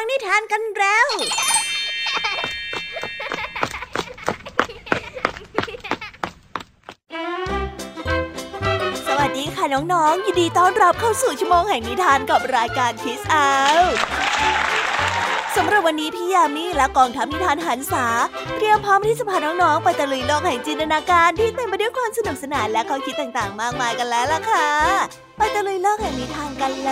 ฟังนิทานกันแล้ว สวัสดีค่ะน้องๆ ยินดีต้อนรับเข้าสู่ชั่วโมงแห่งนิทานกับรายการคิสอาสำหรับวันนี้พี่ยามีและกองทัพนิทานหันษาเตรียมพร้อมที่จะพาน้องๆ ไปตะลุยโลกแห่งจินตนาการที่เต็มไปด้วยความสนุกสนานและข้อคิดต่างๆ มากมายกันแล้วล่ะค่ะ ไปตะลุยโลกแห่งนิทานกันเล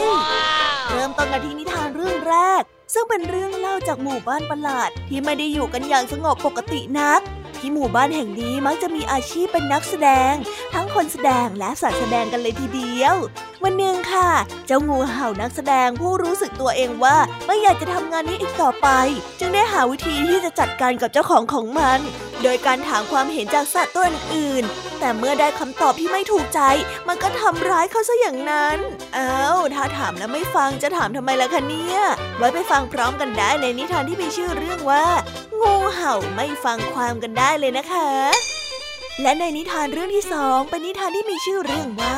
ย เริ่มต้นกันที่นิทานเรื่องแรก ซึ่งเป็นเรื่องเล่าจากหมู่บ้านประหลาดที่ไม่ได้อยู่กันอย่างสงบปกตินัก ที่หมู่บ้านแห่งนี้มักจะมีอาชีพเป็นนักแสดง ทั้งคนแสดงและสัตว์แสดงกันเลยทีเดียว วันหนึ่งค่ะ เจ้างูเห่านักแสดงผู้รู้สึกตัวเองว่าไม่อยากจะทำงานนี้อีกต่อไป จึงได้หาวิธีที่จะจัดการกับเจ้าของของมัน โดยการถามความเห็นจากสัตว์ตัวอื่นแต่เมื่อได้คำตอบที่ไม่ถูกใจ มันก็ทำร้ายเขาซะอย่างนั้นอ้าวถ้าถามแล้วไม่ฟังจะถามทำไมล่ะคะเนี่ยไว้ไปฟังพร้อมกันได้ในนิทานที่มีชื่อเรื่องว่า งูเห่าไม่ฟังความกันได้เลยนะคะ และในนิทานเรื่องที่สองเป็นนิทานที่มีชื่อเรื่องว่า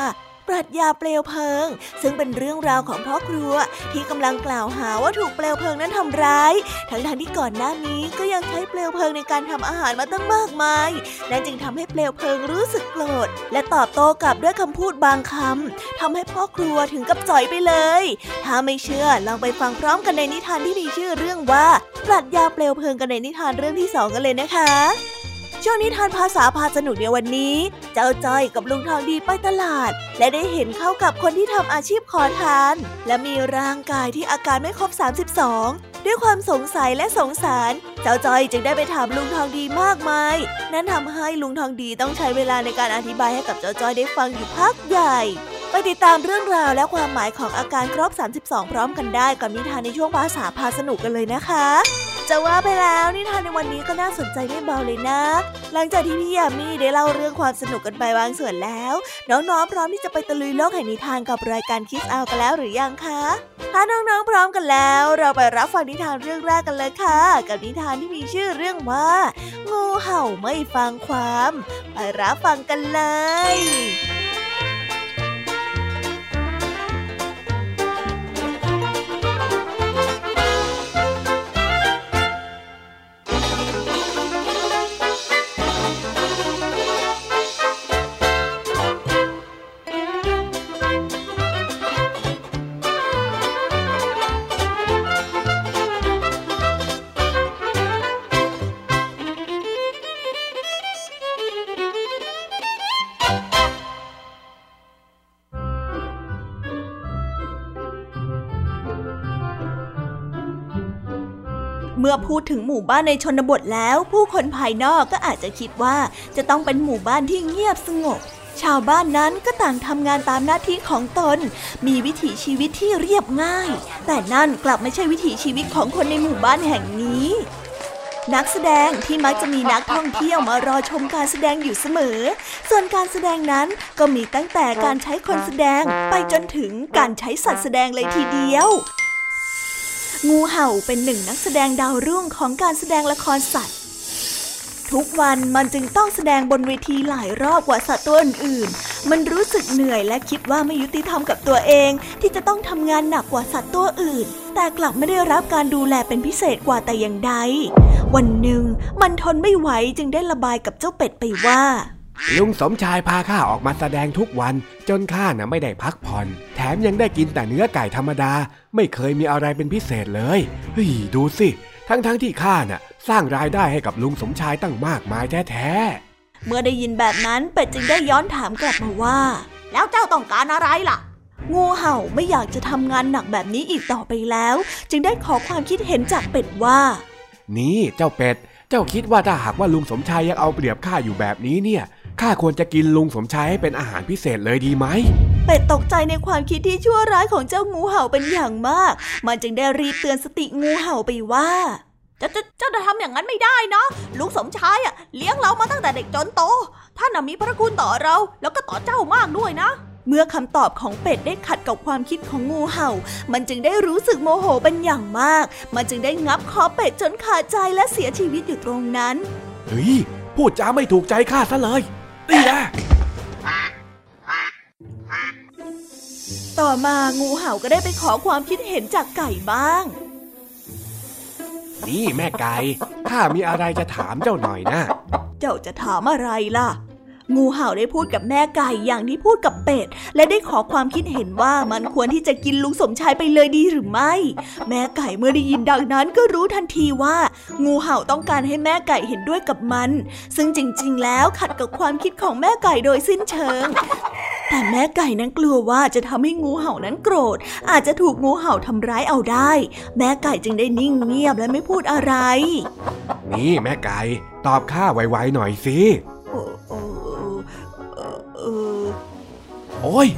ปรัชญาเปลวเพลิง ซึ่งเป็นเรื่องราวของพ่อครัว ที่กำลังกล่าวหาว่าถูกเปลวเพลิงนั้นทำร้าย ทั้งทที่ก่อนหน้านี้ก็ยังใช้เปลวเพลิงในการทำอาหารมาตั้งมากมายนั่นจึงทำให้เปลวเพลิงรู้สึกโกรธ และตอบโต้กลับด้วยคำพูดบางคำทำให้พ่อครัวถึงกับจ่อยไปเลย ถ้าไม่เชื่อลองไปฟังพร้อมกันในนิทานที่มีชื่อเรื่องว่า ปรัชญาเปลวเพลิงกันในนิทานเรื่องที่สองกันเลยนะคะ ช่วงนิทานภาษาพาสนุกในวันนี้ เจ้าจ้อยกับลุงทองดีไปตลาด และได้เห็นเข้ากับคนที่ทำอาชีพขอทาน และมีร่างกายที่อาการไม่ครบ 32 ด้วยความสงสัยและสงสาร เจ้าจ้อยจึงได้ไปถามลุงทองดีมากมาย นั่นทำให้ลุงทองดีต้องใช้เวลาในการอธิบายให้กับเจ้าจ้อยได้ฟังอยู่พักใหญ่ไปติดตามเรื่องราวและความหมายของอาการครบ 32 พร้อมกันได้กับนิทานในช่วงภาษาพาสนุกกันเลยนะคะ จะว่าไปแล้วนิทานในวันนี้ก็น่าสนใจไม่เบาเลยนะ หลังจากที่พี่ยามีได้เล่าเรื่องความสนุกกันไปบางส่วนแล้ว น้องๆพร้อมที่จะไปตะลุยโลกแห่งนิทานกับรายการคิสเอากันแล้วหรือยังคะ ถ้าน้องๆพร้อมกันแล้ว เราไปรับฟังนิทานเรื่องแรกกันเลยค่ะ กับนิทานที่มีชื่อเรื่องว่างูเห่าไม่ฟังความ ไปรับฟังกันเลย พูดถึงหมู่บ้านในชนบทแล้ว ผู้คนภายนอกก็อาจจะคิดว่าจะต้องเป็นหมู่บ้านที่เงียบสงบ ชาวบ้านนั้นก็ต่างทำงานตามหน้าที่ของตน มีวิถีชีวิตที่เรียบง่าย แต่นั่นกลับไม่ใช่วิถีชีวิตของคนในหมู่บ้านแห่งนี้ นักแสดงที่มักจะมีนักท่องเที่ยวมารอชมการแสดงอยู่เสมอ ส่วนการแสดงนั้นก็มีตั้งแต่การใช้คนแสดงไปจนถึงการใช้สัตว์แสดงเลยทีเดียว งูเห่าเป็นหนึ่งนักแสดงดาวรุ่งของการแสดงละครสัตว์ ทุกวันมันจึงต้องแสดงบนเวทีหลายรอบกว่าสัตว์ตัวอื่นๆ มันรู้สึกเหนื่อยและคิดว่าไม่ยุติธรรมกับตัวเอง ที่จะต้องทำงานหนักกว่าสัตว์ตัวอื่น แต่กลับไม่ได้รับการดูแลเป็นพิเศษกว่าแต่อย่างใด วันหนึ่งมันทนไม่ไหวจึงได้ระบายกับเจ้าเป็ดไปว่า ลุงสมชายพาข้าออกมาแสดงทุกวัน จนข้าน่ะไม่ได้พักผ่อน แถมยังได้กินแต่เนื้อไก่ธรรมดา ไม่เคยมีอะไรเป็นพิเศษเลยเฮ้ยดูสิ ทั้งๆทที่ข้าน่ะ สร้างรายได้ให้กับลุงสมชายตั้งมากมายแท้ๆเมื่อได้ยินแบบนั้นเป็ดจึงได้ย้อนถามกลับมาว่า แล้วเจ้าต้องการอะไรล่ะงูเห่าไม่อยากจะทำงานหนักแบบนี้อีกต่อไปแล้ว จึงได้ขอความคิดเห็นจากเป็ดว่า นี่เจ้าเป็ด เจ้าคิดว่าถ้าหากว่าลุงสมชายยังเอาเปรียบข้าอยู่แบบนี้เนี่ย ข้าควรจะกินลุงสมชายให้เป็นอาหารพิเศษเลยดีไหม เป็ดตกใจในความคิดที่ชั่วร้ายของเจ้างูเห่าเป็นอย่างมาก มันจึงได้รีบเตือนสติงูเห่าไปว่าจะจะเจ้าจะทำอย่างนั้นไม่ได้นะลุงสมชายอะเลี้ยงเรามาตั้งแต่เด็กจนโต ท่านมีพระคุณต่อเรา แล้วก็ต่อเจ้ามากด้วยนะ เมื่อคำตอบของเป็ดได้ขัดกับความคิดของงูเห่า มันจึงได้รู้สึกโมโหเป็นอย่างมาก มันจึงได้งับคอเป็ดจนขาดใจและเสียชีวิตอยู่ตรงนั้น เฮ้ยพูดจาไม่ถูกใจข้าซะเลย นี่นะต่อมางูเห่าก็ได้ไปขอความคิดเห็นจากไก่บ้าง นี่แม่ไก่ข้ามีอะไรจะถามเจ้าหน่อยนะ เจ้าจะถามอะไรล่ะ งูเห่าได้พูดกับแม่ไก่อย่างที่พูดกับเป็ด และได้ขอความคิดเห็นว่ามันควรที่จะกินลุงสมชายไปเลยดีหรือไม่ แม่ไก่เมื่อได้ยินดังนั้นก็รู้ทันทีว่า งูเห่าต้องการให้แม่ไก่เห็นด้วยกับมัน ซึ่งจริง ๆ แล้วขัดกับความคิดของแม่ไก่โดยสิ้นเชิงแต่แม่ไก่นั้นกลัวว่าจะทำให้งูเห่านั้นโกรธ อาจจะถูกงูเห่าทำร้ายเอาได้ แม่ไก่จึงได้นิ่งเงียบและไม่พูดอะไร นี่แม่ไก่ตอบข้าไวๆหน่อยสิ โอ้ย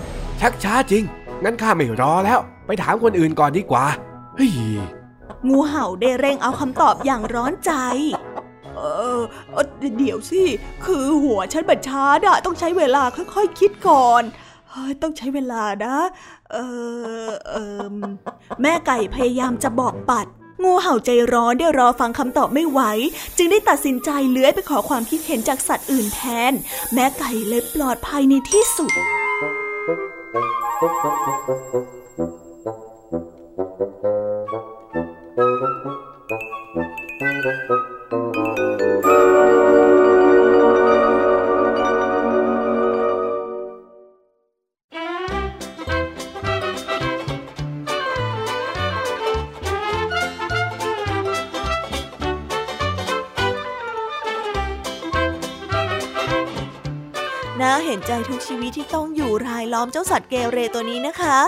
ชักช้าจริง งั้นข้าไม่รอแล้ว ไปถามคนอื่นก่อนดีกว่า เฮ้ย งูเห่าได้เร่งเอาคำตอบอย่างร้อนใจ เออเดี๋ยวสิ คือหัวฉันบัดช้าดะต้องใช้เวลาค่อยๆคิดก่อนต้องใช้เวลานะ เออเออแม่ไก่พยายามจะบอกปัด งูเห่าใจร้อนได้รอฟังคำตอบไม่ไหว จึงได้ตัดสินใจเลื้อยไปขอความคิดเห็นจากสัตว์อื่นแทน แม่ไก่เลยปลอดภัยในที่สุด น่า ล้อมเจ้าสัตว์เกเรตัวนี้นะคะ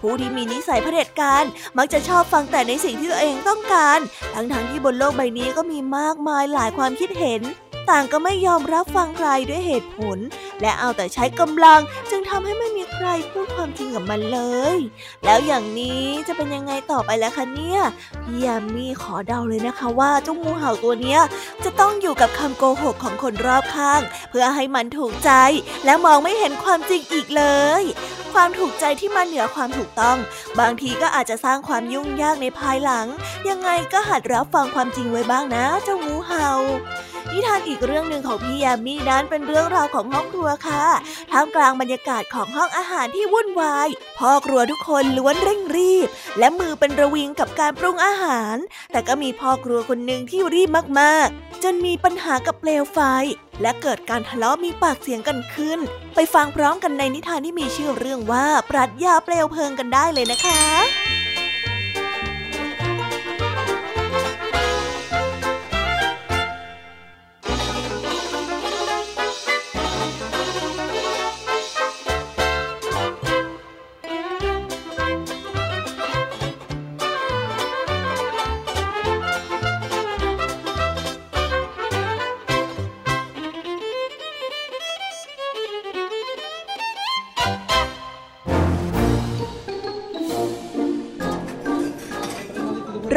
ผู้ที่มีนิสัยเผด็จการมักจะชอบฟังแต่ในสิ่งที่ตัวเองต้องการ ทั้งๆที่บนโลกใบนี้ก็มีมากมายหลายความคิดเห็น ต่างก็ไม่ยอมรับฟังใครด้วยเหตุผล และเอาแต่ใช้กำลังจึงทำให้ไม่มี ใครพูดความจริงกับมันเลย แล้วอย่างนี้จะเป็นยังไงต่อไปแล้วคะเนี่ยพี่ยามีขอเดาเลยนะคะว่าเจ้างูเห่าตัวเนี้ยจะต้องอยู่กับคำโกหกของคนรอบข้าง เพื่อให้มันถูกใจและมองไม่เห็นความจริงอีกเลย ความถูกใจที่มันเหนือความถูกต้อง บางทีก็อาจจะสร้างความยุ่งยากในภายหลัง ยังไงก็หัดรับฟังความจริงไว้บ้างนะเจ้างูเห่านิทานอีกเรื่องหนึ่งของพี่ยามีนั้นเป็นเรื่องราวของห้องครัวค่ะท่ามกลางบรรยากาศของห้องอาหารที่วุ่นวายพ่อครัวทุกคนล้วนเร่งรีบ และมือเป็นระวิงกับการปรุงอาหาร แต่ก็มีพ่อครัวคนหนึ่งที่รีบมากๆ จนมีปัญหากับเปลวไฟ และเกิดการทะเลาะมีปากเสียงกันขึ้น ไปฟังพร้อมกันในนิทานที่มีชื่อเรื่องว่า ปรัชญาเปลวเพลิงกันได้เลยนะคะ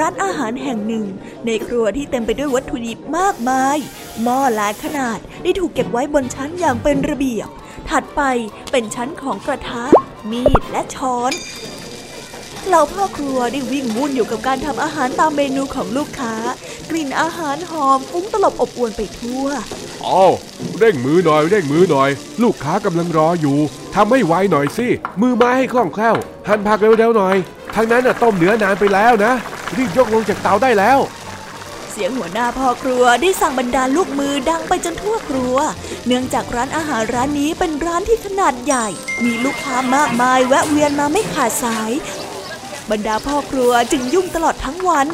ร้านอาหารแห่งหนึ่ง ในครัวที่เต็มไปด้วยวัตถุดิบมากมาย หม้อหลายขนาดได้ถูกเก็บไว้บนชั้นอย่างเป็นระเบียบ ถัดไปเป็นชั้นของกระทะ มีดและช้อนเหล่าพ่อครัวได้วิ่งวุ่นอยู่กับการทำอาหารตามเมนูของลูกค้า กลิ่นอาหารหอมฟุ้งตลบอบอวนไปทั่วเอาเร่งมือหน่อยเร่งมือหน่อย ลูกค้ากำลังรออยู่ทำให้ไวหน่อยสิมือไม้ให้คล่องแคล่วหั่นผักเร็วๆหน่อยทางนั้นน่ะต้มเนื้อนานไปแล้วนะ รีบยกลงจากเตาได้แล้ว เสียงหัวหน้าพ่อครัวได้สั่งบรรดาลูกมือดังไปจนทั่วครัว เนื่องจากร้านอาหารร้านนี้เป็นร้านที่ขนาดใหญ่ มีลูกค้ามากมายแวะเวียนมาไม่ขาดสาย บรรดาพ่อครัวจึงยุ่งตลอดทั้งวัน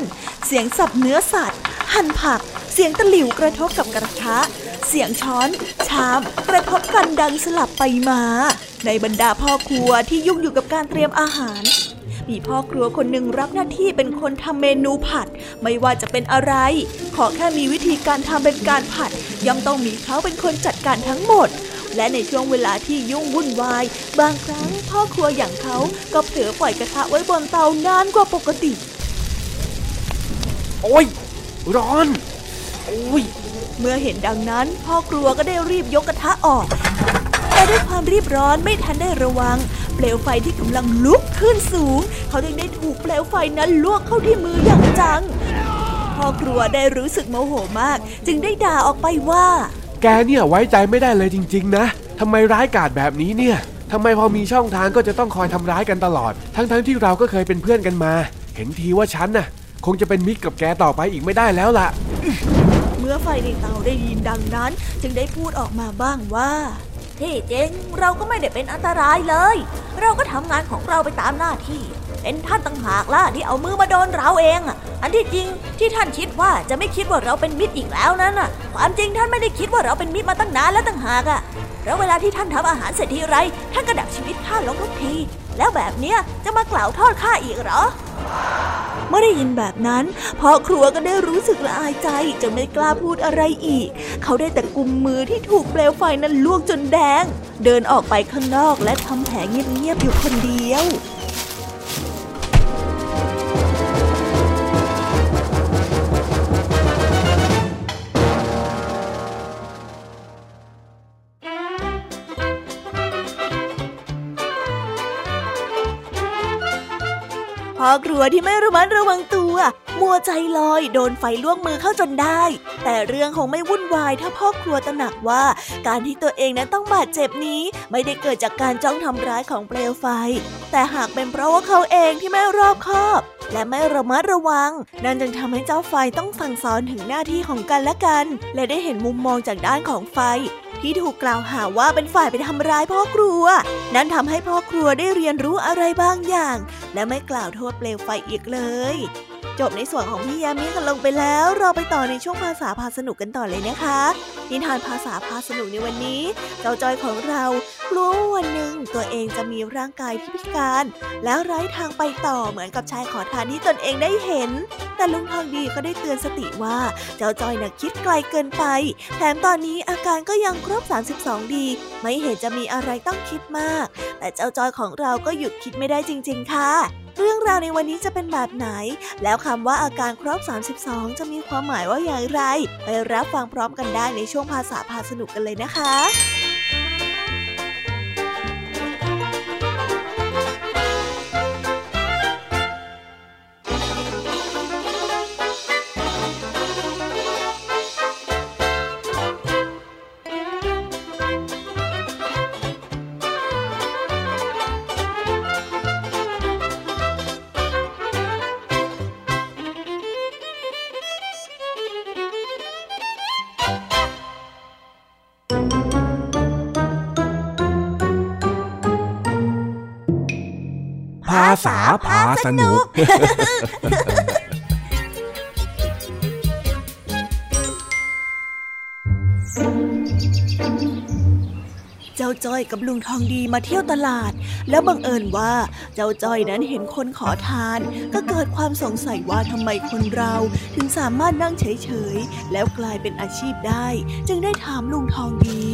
เสียงสับเนื้อสัตว์ หั่นผัก เสียงตะหลิวกระทบกับกระทะเสียงช้อน ชาม กระทบกันดังสลับไปมา ในบรรดาพ่อครัวที่ยุ่งอยู่กับการเตรียมอาหาร มีพ่อครัวคนหนึ่งรับหน้าที่เป็นคนทำเมนูผัด ไม่ว่าจะเป็นอะไร ขอแค่มีวิธีการทำเป็นการผัด ย่อมต้องมีเขาเป็นคนจัดการทั้งหมด และในช่วงเวลาที่ยุ่งวุ่นวาย บางครั้งพ่อครัวอย่างเขาก็เผลอปล่อยกระทะไว้บนเตานานกว่าปกติ โอ้ยร้อน โอ้ยเมื่อเห็นดังนั้น พ่อครัวก็ได้รีบยกกระทะออก แต่ด้วยความรีบร้อนไม่ทันได้ระวัง เปลวไฟที่กำลังลุกขึ้นสูง เขาจึงได้ถูกเปลวไฟนั้นลวกเข้าที่มืออย่างจังพ่อครัวได้รู้สึกโมโหมาก จึงได้ด่าออกไปว่า แกเนี่ยไว้ใจไม่ได้เลยจริง ๆ นะทำไมร้ายกาจแบบนี้เนี่ยทำไมพอมีช่องทางก็จะต้องคอยทำร้ายกันตลอด ทั้งๆทที่เราก็เคยเป็นเพื่อนกันมา เห็นทีว่าฉันน่ะ คงจะเป็นมิตรกับแกต่อไปอีกไม่ได้แล้วล่ะ เมื่อไฟในเตาได้ยินดังนั้น จึงได้พูดออกมาบ้างว่า ที่จริงเราก็ไม่ได้เป็นอันตรายเลย เราก็ทำงานของเราไปตามหน้าที่ เป็นท่านต่างหากล่ะที่เอามือมาโดนเราเองอะอันที่จริงที่ท่านคิดว่าจะไม่คิดว่าเราเป็นมิตรอีกแล้วนั้นอะ ความจริงท่านไม่ได้คิดว่าเราเป็นมิตรมาตั้งนานแล้วต่างหากอะแล้วเวลาที่ท่านทำอาหารเสร็จทีไรท่านก็ดับชีวิตข้าลงทุกที แล้วแบบเนี้ยจะมากล่าวโทษข้าอีกเหรอ เมื่อได้ยินแบบนั้นพ่อครัวก็ได้รู้สึกละอายใจจนไม่กล้าพูดอะไรอีก เขาได้แต่กุมมือที่ถูกเปลวไฟนั้นลวกจนแดง เดินออกไปข้างนอกและทำแผลเงียบๆอยู่คนเดียว อบครัวที่ไม่ระมัดระวังตัว มัวใจลอยโดนไฟลวกมือเข้าจนได้ แต่เรื่องคงไม่วุ่นวายถ้าพ่อครัวตระหนักว่าการที่ตัวเองนั้นต้องบาดเจ็บนี้ ไม่ได้เกิดจากการจ้องทำร้ายของเปลวไฟ แต่หากเป็นเพราะว่าเขาเองที่ไม่รอบคอบ และไม่ระมัดระวัง นั่นจึงทำให้เจ้าไฟต้องสั่งสอนถึงหน้าที่ของกันและกัน และได้เห็นมุมมองจากด้านของไฟที่ถูกกล่าวหาว่าเป็นฝ่ายไปทำร้ายพ่อครัว นั้นทำให้พ่อครัวได้เรียนรู้อะไรบางอย่าง และไม่กล่าวโทษเปลวไฟอีกเลย จบในส่วนของพี่ยามีกันลงไปแล้ว เราไปต่อในช่วงภาษาพาสนุกกันต่อเลยนะคะ นิทานภาษาพาสนุกในวันนี้เจ้าจอยของเรากลัวว่าวันหนึ่งตัวเองจะมีร่างกายที่พิการ แล้วไร้ทางไปต่อเหมือนกับชายขอทานที่ตนเองได้เห็น แต่ลุงทองดีก็ได้เตือนสติว่าเจ้าจอยน่ะคิดไกลเกินไป แถมตอนนี้อาการก็ยังครบ 32 ดี ไม่เห็นจะมีอะไรต้องคิดมาก แต่เจ้าจอยของเราก็หยุดคิดไม่ได้จริง ๆ ค่ะ เรื่องราวในวันนี้จะเป็นแบบไหน แล้วคำว่าอาการครบ 32 จะมีความหมายว่าอย่างไร ไปรับฟังพร้อมกันได้ในช่วงภาษาพาสนุกกันเลยนะคะ พาสนุกเจ้าจ้อยกับลุงทองดีมาเที่ยวตลาด แล้วบังเอิญว่าเจ้าจ้อยนั้นเห็นคนขอทาน ก็เกิดความสงสัยว่าทำไมคนเราถึงสามารถนั่งเฉยๆ แล้วกลายเป็นอาชีพได้ จึงได้ถามลุงทองดี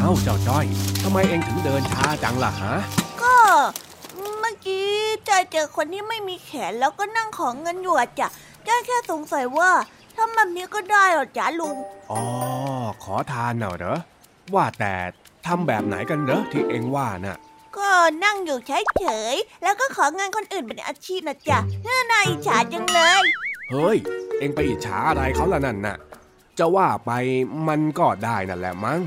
อ้าวเจ้าจ้อยทำไมเองถึงเดินช้าจังล่ะฮะ ก็เมื่อกี้จอยเจอคนที่ไม่มีแขนแล้วก็นั่งของเงินอยู่อะจ้ะจอยแค่สงสัยว่าทำแบบนี้ก็ได้เหรอจ๊ะลุง อ๋อ ขอทานเน่ะเหรอ ว่าแต่ทำแบบไหนกันเหรอที่เองว่าน่ะ ก็นั่งอยู่เฉยๆแล้วก็ขอเงินคนอื่นเป็นอาชีพนะจ๊ะน่าน่าอิจฉาจังเลย เฮ้ย เองไปอิจฉาอะไรเขาละนั่นน่ะ จะว่าไปมันก็ได้นั่นแหละมั้ง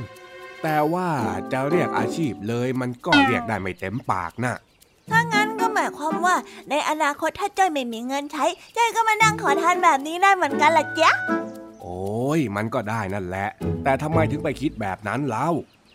แต่ว่าจะเรียกอาชีพเลยมันก็เรียกได้ไม่เต็มปากน่ะถ้างั้นก็หมายความว่า ในอนาคตถ้าจ้อยไม่มีเงินใช้จ้อยก็มานั่งขอทานแบบนี้ได้เหมือนกันล่ะจ๊ะโอ้ยมันก็ได้นั่นแหละ แต่ทำไมถึงไปคิดแบบนั้นเล่า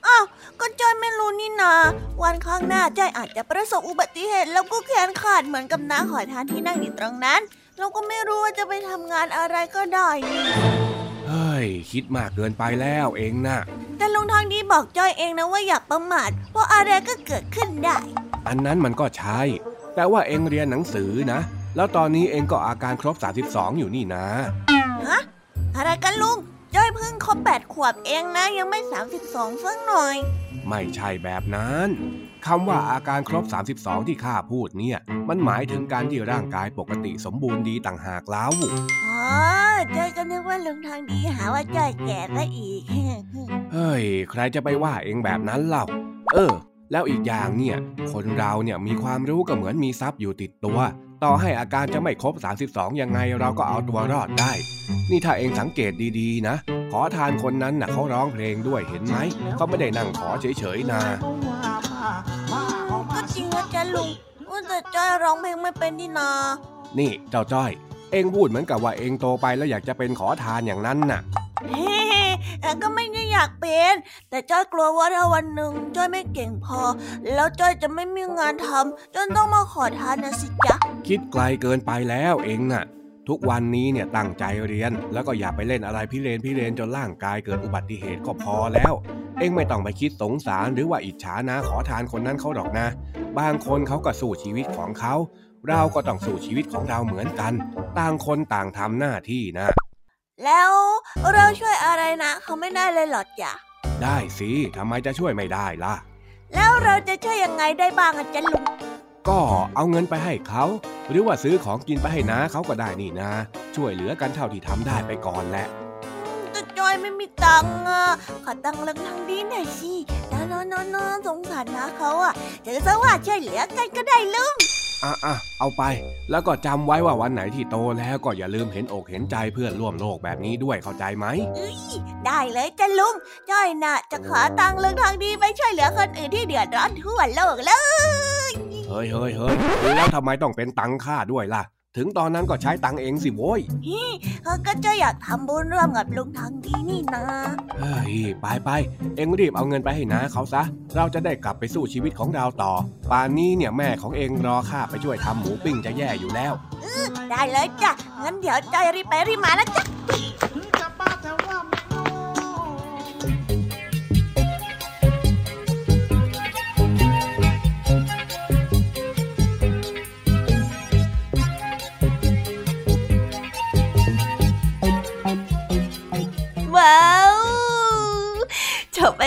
อ้าวก็จ้อยไม่รู้นี่นาวันข้างหน้าจ้อยอาจจะประสบอุบัติเหตุ แล้วก็แขนขาดเหมือนกับน้าขอทานที่นั่งอยู่ตรงนั้น เราก็ไม่รู้ว่าจะไปทำงานอะไรก็ได้นี่ เฮ้ย คิดมากเกินไปแล้วเองน่ะ แต่ลุงทองดีบอกจ้อยเองนะว่าอย่าประมาทเพราะอะไรก็เกิดขึ้นได้ อันนั้นมันก็ใช่ แต่ว่าเองเรียนหนังสือนะ แล้วตอนนี้เองก็อาการครบ 32 อยู่นี่นะฮะอะไรกันลุง จ้อยเพิ่งครบแปดขวบเองนะ ยังไม่ 32สักหน่อย ไม่ใช่แบบนั้นคำว่าอาการครบ 32 ที่ข้าพูดเนี่ย มันหมายถึงการที่ร่างกายปกติสมบูรณ์ดีต่างหากแล้วอ๋อจ้อยก็นึกว่าลุงทางดีหาว่าจ้อยแก่ซะอีก เฮ้ย ใครจะไปว่าเองแบบนั้นเล่า เออ แล้วอีกอย่างเนี่ย คนเราเนี่ยมีความรู้ก็เหมือนมีทรัพย์อยู่ติดตัว ต่อให้อาการจะไม่ครบ 32 ยังไงเราก็เอาตัวรอดได้ นี่ถ้าเองสังเกตดีๆนะ ขอทานคนนั้นน่ะเขาร้องเพลงด้วยเห็นไหม เขาไม่ได้นั่งขอเฉยๆนะก็จริงนะจ๊ะลุงแต่จ้อยร้องเพลงไม่เป็นนี่นา นี่เจ้าจ้อย เองพูดเหมือนกับว่าเองโตไปแล้วอยากจะเป็นขอทานอย่างนั้นน่ะ เฮ้ก็ไม่ได้ อยากเป็น แต่จ้อยกลัวว่าถ้าวันหนึ่งจ้อยไม่เก่งพอ แล้วจ้อยจะไม่มีงานทำจนต้องมาขอทานนะสิจ๊ะ คิดไกลเกินไปแล้วเองน่ะทุกวันนี้เนี่ยตั้งใจเรียน แล้วก็อย่าไปเล่นอะไรพิเรนพิเรนจนร่างกายเกิดอุบัติเหตุก็พอแล้ว เองไม่ต้องไปคิดสงสารหรือว่าอิจฉานะขอทานคนนั้นเขาหรอกนะ บางคนเขาก็สู้ชีวิตของเขา เราก็ต้องสู้ชีวิตของเราเหมือนกัน ต่างคนต่างทำหน้าที่นะ แล้วเราช่วยอะไรนะเขาไม่ได้เลยหรอจ๊ะได้สิทำไมจะช่วยไม่ได้ล่ะ แล้วเราจะช่วยยังไงได้บ้างอะจ๊ะลุงก็เอาเงินไปให้เขา หรือว่าซื้อของกินไปให้น้าเขาก็ได้นี่นะ ช่วยเหลือกันเท่าที่ทำได้ไปก่อนแหละแต่จอยไม่มีตังค์อะขอตังค์เรื่องทางดีหน่อยสิน้อนนอนนสงสารนะเขาอะถือซะว่าช่วยเหลือกันก็ได้ลุง อะอะเอาไป แล้วก็จำไว้ว่าวันไหนที่โตแล้วก็อย่าลืมเห็นอกเห็นใจเพื่อนร่วมโลกแบบนี้ด้วยเข้าใจไหมได้เลยจ้ะลุงจ้อยน่ะ จะขอตังค์เรื่องทางดีไปช่วยเหลือคนอื่นที่เดือดร้อนทั่วโลกเลย เฮ้ยเฮ้ยเฮ้ยแล้วทำไมต้องเป็นตังค่าด้วยล่ะ ถึงตอนนั้นก็ใช้ตังเองสิโว้ยเขาก็จะอยากทำบุญร่วมกับลุงทางดีนี่นะ เฮ้ย ไปไป เอ็งรีบเอาเงินไปให้น้าเขาซะ เราจะได้กลับไปสู้ชีวิตของเราต่อ ป่านนี้เนี่ยแม่ของเองรอข้าไปช่วยทำหมูปิ้งจะแย่อยู่แล้ว ได้เลยจ้ะ งั้นเดี๋ยวจอยรีบไปรีบมาแล้วจ้ะ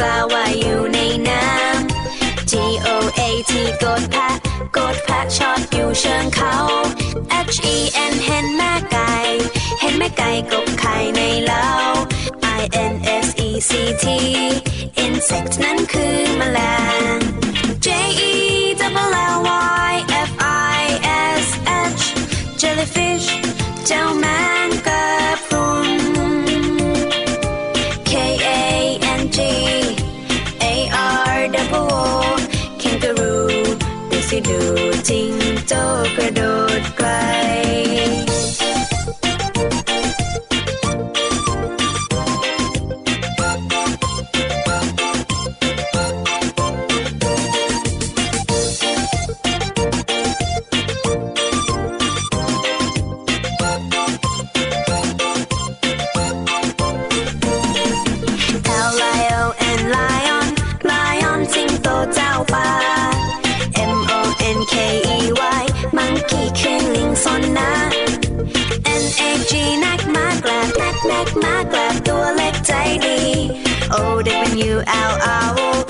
ปลาว่ายอยู่ในน้ำ G O A T กดแพะกดแพะชอดอยู่เชิงเขา H E N เห็นแม่ไก่ เห็นแม่ไก่กบไข่ในเล้า I N S E C T insect นั้นคือแมลง J E W L Y F I S H jellyfish เจ้าแม ดูจิงโจกระโดด loaded when you out.